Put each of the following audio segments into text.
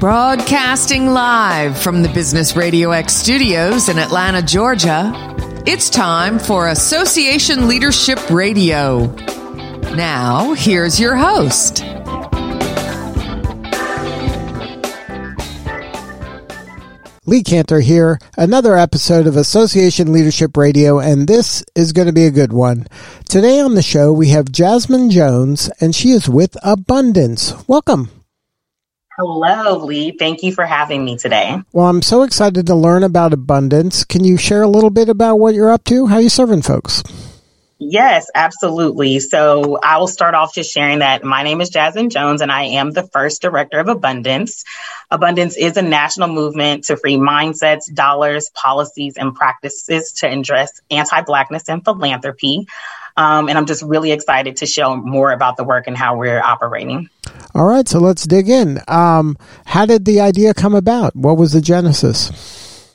Broadcasting live from the Business Radio X studios in Atlanta, Georgia, it's time for Association Leadership Radio. Now, here's your host. Lee Kantor here, another episode of Association Leadership Radio, and this is going to be a good one. Today on the show, we have Jasmine Jones, and she is with Abundance. Welcome. Hello, Lee. Thank you for having me today. Well, I'm so excited to learn about Abundance. Can you share a little bit about what you're up to? How are you serving folks? Yes, absolutely. So I will start off just sharing that my name is Jasmine Jones and I am the first director of Abundance. Abundance is a national movement to free mindsets, dollars, policies, and practices to address anti Blackness and philanthropy. Um, and I'm just really excited to show more about the work and how we're operating. All right, so let's dig in. Um, how did the idea come about? What was the genesis?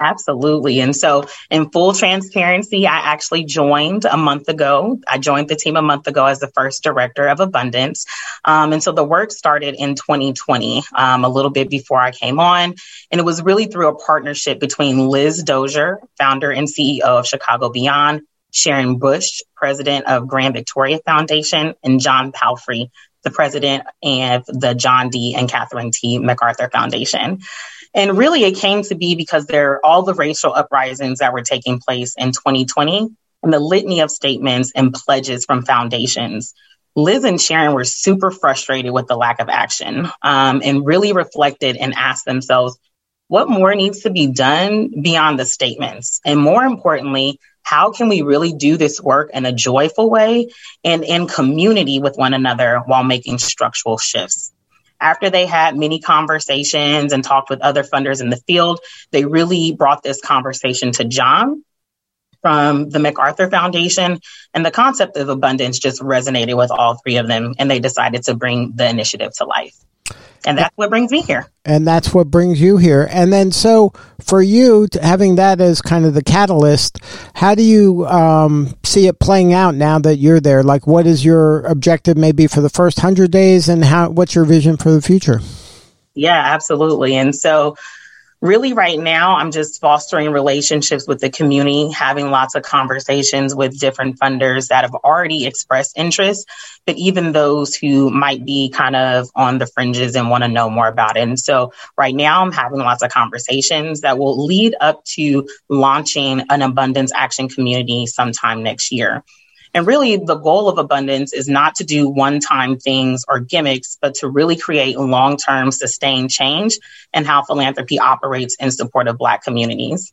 Absolutely. And so, in full transparency, I actually joined a month ago. I joined the team a month ago as the first director of Abundance. Um, and so, the work started in 2020, um, a little bit before I came on. And it was really through a partnership between Liz Dozier, founder and CEO of Chicago Beyond, Sharon Bush, president of Grand Victoria Foundation, and John Palfrey, the president of the John D. and Catherine T. MacArthur Foundation. And really, it came to be because there are all the racial uprisings that were taking place in 2020 and the litany of statements and pledges from foundations. Liz and Sharon were super frustrated with the lack of action um, and really reflected and asked themselves, what more needs to be done beyond the statements? And more importantly, how can we really do this work in a joyful way and in community with one another while making structural shifts? after they had many conversations and talked with other funders in the field, they really brought this conversation to John from the MacArthur Foundation. And the concept of abundance just resonated with all three of them, and they decided to bring the initiative to life. And that's what brings me here. And that's what brings you here. And then, so for you, having that as kind of the catalyst, how do you um, see it playing out now that you're there? Like, what is your objective maybe for the first hundred days, and how? What's your vision for the future? Yeah, absolutely. And so really right now i'm just fostering relationships with the community having lots of conversations with different funders that have already expressed interest but even those who might be kind of on the fringes and want to know more about it. And so right now i'm having lots of conversations that will lead up to launching an abundance action community sometime next year and really, the goal of abundance is not to do one time things or gimmicks, but to really create long term sustained change and how philanthropy operates in support of Black communities.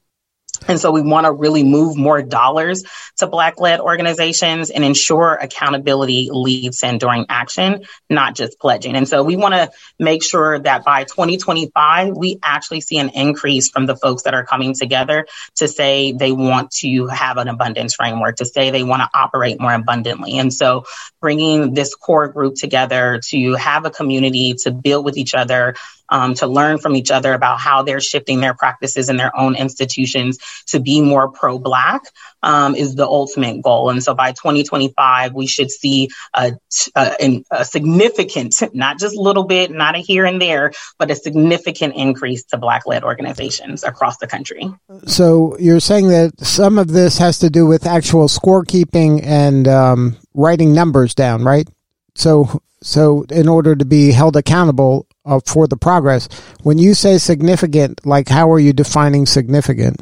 And so we want to really move more dollars to Black led organizations and ensure accountability leads to enduring action, not just pledging. And so we want to make sure that by 2025, we actually see an increase from the folks that are coming together to say they want to have an abundance framework, to say they want to operate more abundantly. And so bringing this core group together to have a community, to build with each other, um, to learn from each other about how they're shifting their practices in their own institutions to be more pro Black um, is the ultimate goal. And so by 2025, we should see a, a, a significant, not just a little bit, not a here and there, but a significant increase to Black led organizations across the country. So you're saying that some of this has to do with actual scorekeeping and um, writing numbers down, right? So, so in order to be held accountable, uh, for the progress. When you say significant, like how are you defining significant?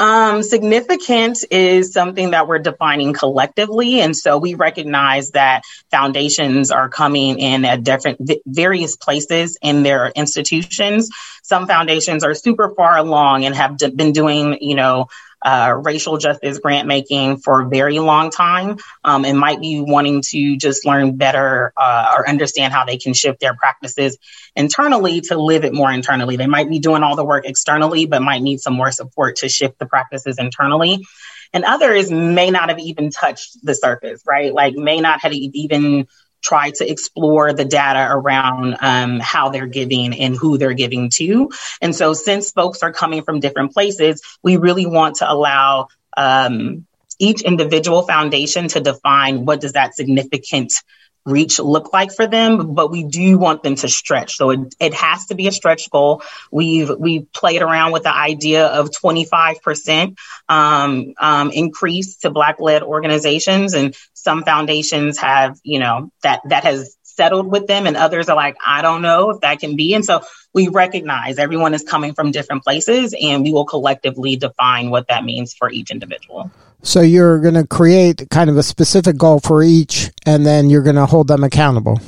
Um, significant is something that we're defining collectively. And so we recognize that foundations are coming in at different, various places in their institutions. Some foundations are super far along and have been doing, you know, uh, racial justice grant making for a very long time um, and might be wanting to just learn better uh, or understand how they can shift their practices internally to live it more internally. They might be doing all the work externally, but might need some more support to shift the practices internally. And others may not have even touched the surface, right? Like may not have even try to explore the data around um, how they're giving and who they're giving to. And so, since folks are coming from different places, we really want to allow um, each individual foundation to define what does that significant reach look like for them, but we do want them to stretch. So it, it has to be a stretch goal. We've we've played around with the idea of 25% um, um, increase to Black led organizations, and some foundations have you know that that has settled with them, and others are like, I don't know if that can be. And so we recognize everyone is coming from different places, and we will collectively define what that means for each individual. So you're going to create kind of a specific goal for each, and then you're going to hold them accountable.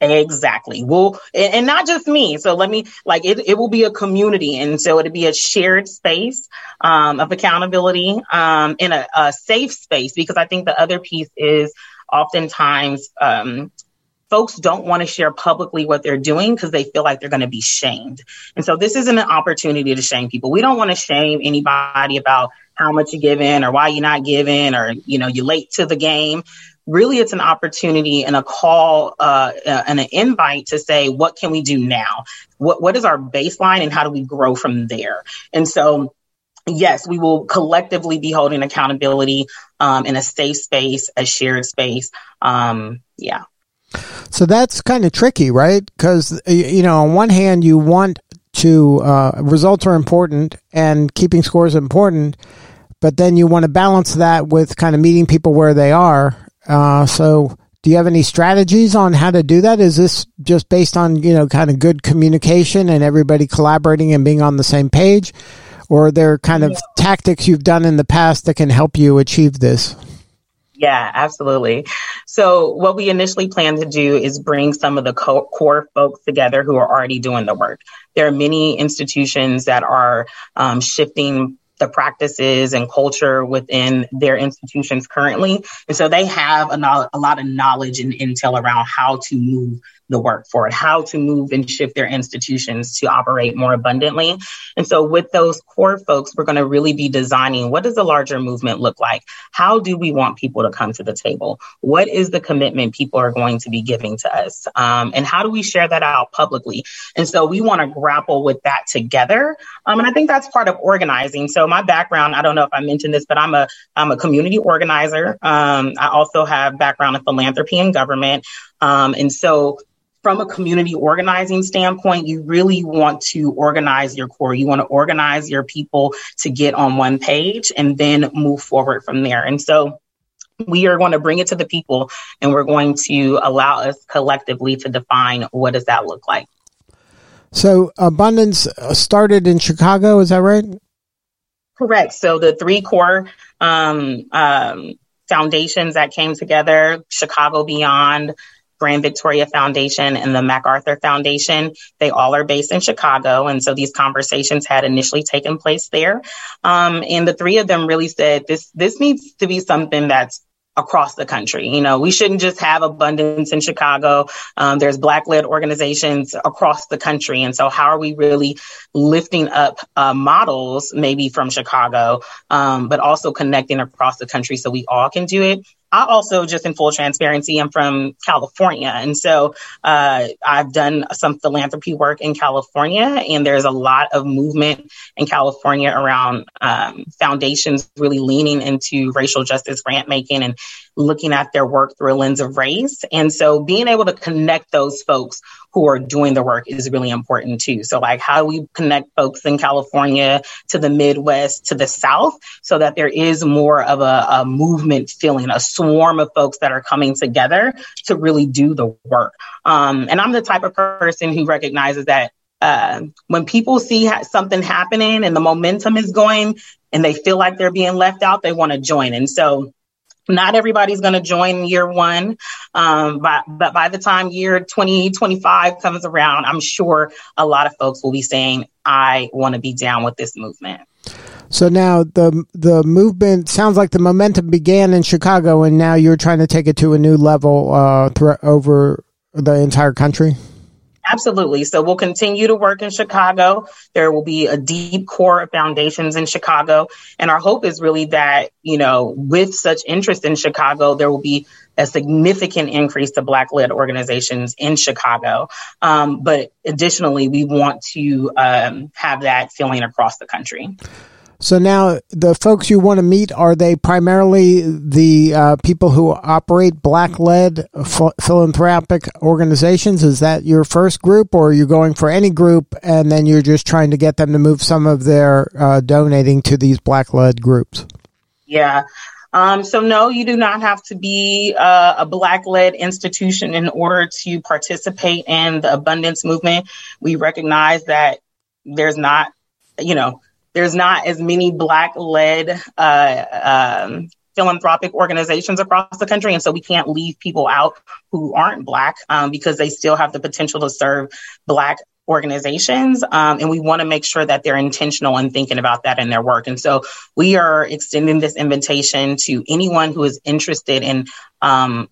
Exactly. Well, and not just me. So let me like it. It will be a community, and so it'll be a shared space um, of accountability um, in a, a, safe space. Because I think the other piece is oftentimes um, folks don't want to share publicly what they're doing because they feel like they're going to be shamed. And so this isn't an opportunity to shame people. We don't want to shame anybody about how much you give in or why you're not giving or, you know, you're late to the game. Really, it's an opportunity and a call uh, uh, and an invite to say, what can we do now? What, what is our baseline and how do we grow from there? And so yes, we will collectively be holding accountability um, in a safe space, a shared space. Um, yeah. So that's kind of tricky, right? Because, you know, on one hand, you want to, uh, results are important and keeping scores important, but then you want to balance that with kind of meeting people where they are. Uh, so do you have any strategies on how to do that? Is this just based on, you know, kind of good communication and everybody collaborating and being on the same page? Or are there kind of tactics you've done in the past that can help you achieve this? Yeah, absolutely. So, what we initially plan to do is bring some of the co- core folks together who are already doing the work. There are many institutions that are um, shifting the practices and culture within their institutions currently. And so they have a, no- a lot of knowledge and intel around how to move the work for it, how to move and shift their institutions to operate more abundantly. And so with those core folks, we're going to really be designing what does the larger movement look like? How do we want people to come to the table? What is the commitment people are going to be giving to us? Um, and how do we share that out publicly? And so we want to grapple with that together. Um, and I think that's part of organizing. So my background, I don't know if I mentioned this, but I'm a, I'm a community organizer. Um, I also have background in philanthropy and government. Um, and so from a community organizing standpoint, you really want to organize your core. You want to organize your people to get on one page and then move forward from there. And so we are going to bring it to the people and we're going to allow us collectively to define what does that look like. So abundance started in Chicago, is that right? Correct. So the three core um, um, foundations that came together, Chicago Beyond, Grand Victoria Foundation and the MacArthur Foundation. They all are based in Chicago. And so these conversations had initially taken place there. Um, and the three of them really said this, this needs to be something that's across the country. You know, we shouldn't just have abundance in Chicago. Um, there's Black led organizations across the country. And so, how are we really lifting up uh, models, maybe from Chicago, um, but also connecting across the country so we all can do it? I also, just in full transparency, I'm from California. And so uh, I've done some philanthropy work in California, and there's a lot of movement in California around um, foundations really leaning into racial justice grant making and looking at their work through a lens of race. And so being able to connect those folks who are doing the work is really important too. So like how do we connect folks in California to the Midwest, to the South, so that there is more of a, a movement feeling, a swarm of folks that are coming together to really do the work. Um, and I'm the type of person who recognizes that uh, when people see ha- something happening and the momentum is going and they feel like they're being left out, they want to join. And so not everybody's going to join year one, um, but, but by the time year 2025 comes around, I'm sure a lot of folks will be saying, I want to be down with this movement. So now the the movement sounds like the momentum began in Chicago, and now you're trying to take it to a new level uh, th- over the entire country. Absolutely. So we'll continue to work in Chicago. There will be a deep core of foundations in Chicago. And our hope is really that, you know, with such interest in Chicago, there will be a significant increase to Black led organizations in Chicago. Um, but additionally, we want to um, have that feeling across the country. So now the folks you want to meet are they primarily the uh, people who operate black led ph- philanthropic organizations? Is that your first group, or are you going for any group and then you're just trying to get them to move some of their uh, donating to these black led groups? Yeah. Um, so no, you do not have to be uh, a black led institution in order to participate in the abundance movement. We recognize that there's not, you know, there's not as many black led uh, um, philanthropic organizations across the country. And so we can't leave people out who aren't Black um, because they still have the potential to serve Black organizations. Um, and we want to make sure that they're intentional in thinking about that in their work. And so we are extending this invitation to anyone who is interested in um,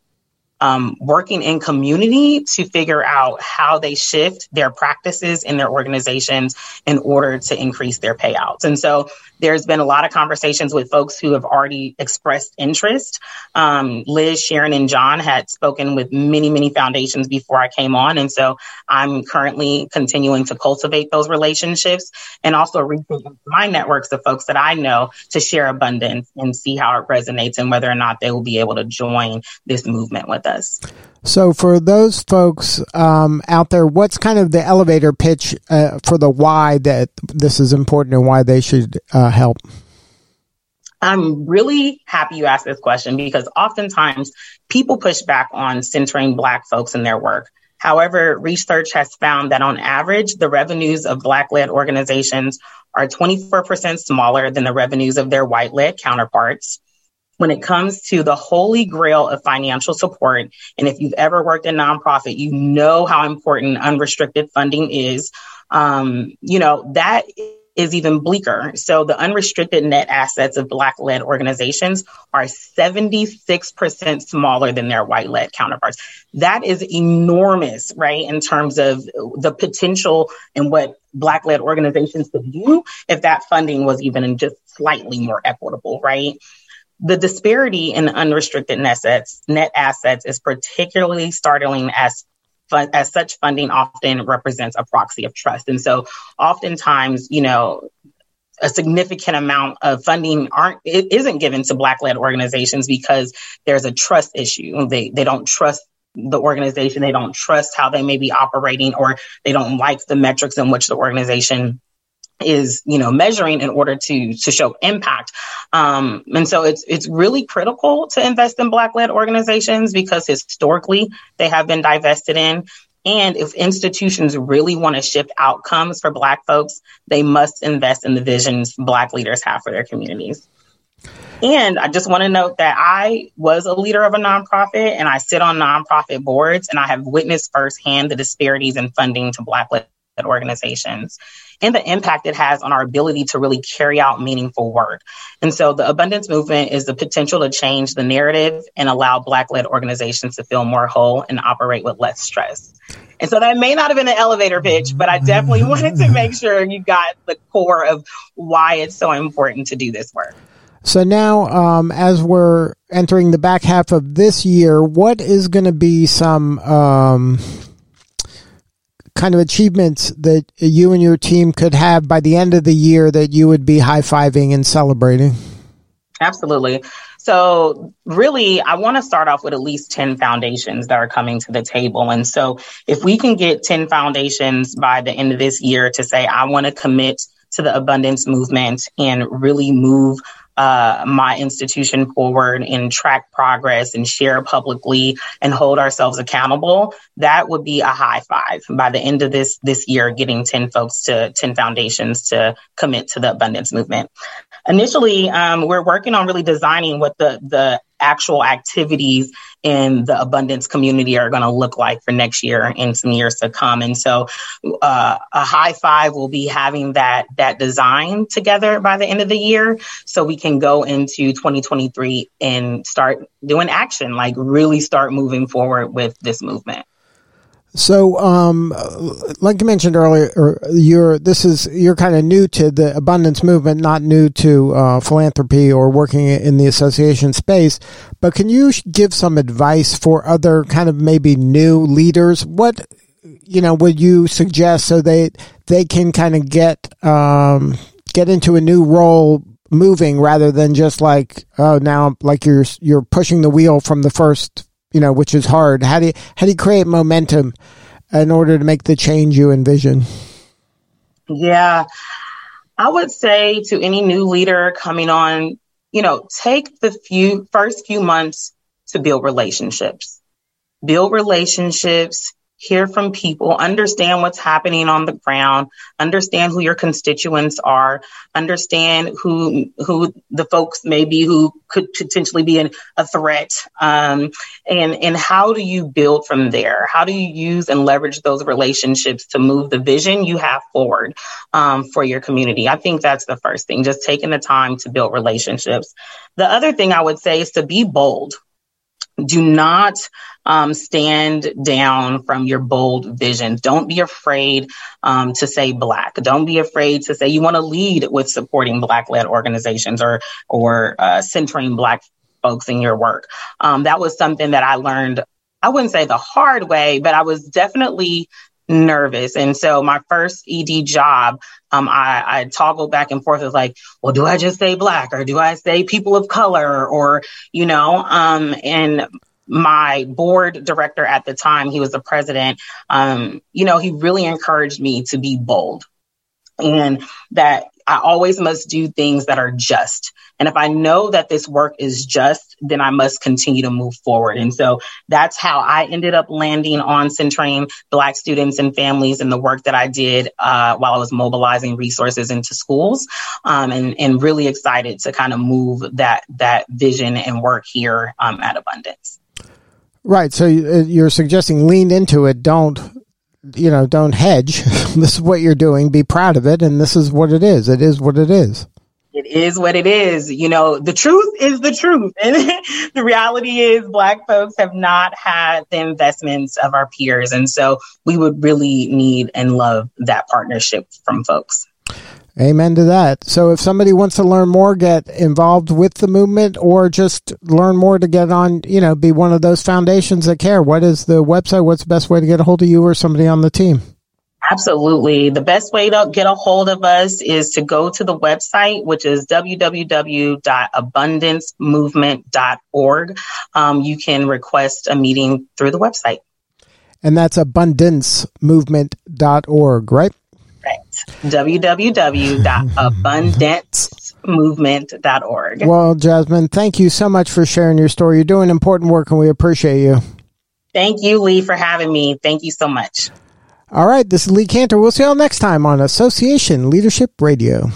um, working in community to figure out how they shift their practices in their organizations in order to increase their payouts. And so there's been a lot of conversations with folks who have already expressed interest. Um, Liz, Sharon, and John had spoken with many, many foundations before I came on. And so I'm currently continuing to cultivate those relationships and also reaching my networks of folks that I know to share abundance and see how it resonates and whether or not they will be able to join this movement with us. So, for those folks um, out there, what's kind of the elevator pitch uh, for the why that this is important and why they should uh, help? I'm really happy you asked this question because oftentimes people push back on centering Black folks in their work. However, research has found that on average, the revenues of Black led organizations are 24% smaller than the revenues of their white led counterparts when it comes to the holy grail of financial support, and if you've ever worked in nonprofit, you know how important unrestricted funding is. Um, you know, that is even bleaker. So the unrestricted net assets of Black led organizations are 76% smaller than their white led counterparts. That is enormous, right? In terms of the potential and what Black led organizations could do if that funding was even just slightly more equitable, right? The disparity in unrestricted net assets, net assets is particularly startling as as such funding often represents a proxy of trust. And so oftentimes, you know, a significant amount of funding aren't it isn't given to black led organizations because there's a trust issue. They they don't trust the organization, they don't trust how they may be operating or they don't like the metrics in which the organization is you know measuring in order to to show impact. Um, and so it's it's really critical to invest in black led organizations because historically they have been divested in. And if institutions really want to shift outcomes for black folks they must invest in the visions black leaders have for their communities. And I just want to note that I was a leader of a nonprofit and I sit on nonprofit boards and I have witnessed firsthand the disparities in funding to Black led organizations and the impact it has on our ability to really carry out meaningful work. And so the abundance movement is the potential to change the narrative and allow Black led organizations to feel more whole and operate with less stress. And so that may not have been an elevator pitch, but I definitely wanted to make sure you got the core of why it's so important to do this work. So now, um, as we're entering the back half of this year, what is going to be some um, kind of achievements that you and your team could have by the end of the year that you would be high fiving and celebrating? Absolutely. So, really, I want to start off with at least 10 foundations that are coming to the table. And so, if we can get 10 foundations by the end of this year to say, I want to commit to the abundance movement and really move uh, my institution forward and track progress and share publicly and hold ourselves accountable, that would be a high five by the end of this this year, getting 10 folks to 10 foundations to commit to the abundance movement. Initially, um, we're working on really designing what the the actual activities in the abundance community are going to look like for next year and some years to come. And so, uh, a high five will be having that that design together by the end of the year, so we can go into 2023 and start doing action, like really start moving forward with this movement. So, um, like you mentioned earlier, you're this is you're kind of new to the abundance movement, not new to uh, philanthropy or working in the association space. But can you give some advice for other kind of maybe new leaders? What you know would you suggest so they they can kind of get um, get into a new role moving rather than just like oh now like you're you're pushing the wheel from the first you know which is hard. How do you how do you create momentum in order to make the change you envision? Yeah. I would say to any new leader coming on you know take the few first few months to build relationships. Build relationships hear from people, understand what's happening on the ground, understand who your constituents are, understand who who the folks maybe who could potentially be an, a threat, um, and and how do you build from there? How do you use and leverage those relationships to move the vision you have forward um, for your community? I think that's the first thing, just taking the time to build relationships. The other thing I would say is to be bold do not um, stand down from your bold vision. Don't be afraid um, to say Black. Don't be afraid to say you want to lead with supporting Black-led organizations or or uh, centering Black folks in your work. Um, that was something that I learned. I wouldn't say the hard way, but I was definitely nervous. And so my first ED job, um, I, I toggled back and forth. It was like, well, do I just say black or do I say people of color or, you know, um, and my board director at the time, he was the president, um, you know, he really encouraged me to be bold and that I always must do things that are just. And if I know that this work is just, then I must continue to move forward. And so that's how I ended up landing on centering Black students and families and the work that I did uh, while I was mobilizing resources into schools. Um, and, and really excited to kind of move that, that vision and work here um, at Abundance. Right. So uh, you're suggesting lean into it. Don't you know, don't hedge. this is what you're doing. Be proud of it. And this is what it is. It is what it is. It is what it is. You know, the truth is the truth. And the reality is, Black folks have not had the investments of our peers. And so we would really need and love that partnership from folks. Amen to that. So if somebody wants to learn more, get involved with the movement or just learn more to get on, you know, be one of those foundations that care, what is the website? What's the best way to get a hold of you or somebody on the team? Absolutely. The best way to get a hold of us is to go to the website, which is www.abundancemovement.org. Um, you can request a meeting through the website. And that's abundancemovement.org, right? Right. www.abundancemovement.org. Well, Jasmine, thank you so much for sharing your story. You're doing important work and we appreciate you. Thank you, Lee, for having me. Thank you so much. All right, this is Lee Kantor. We'll see you all next time on Association Leadership Radio.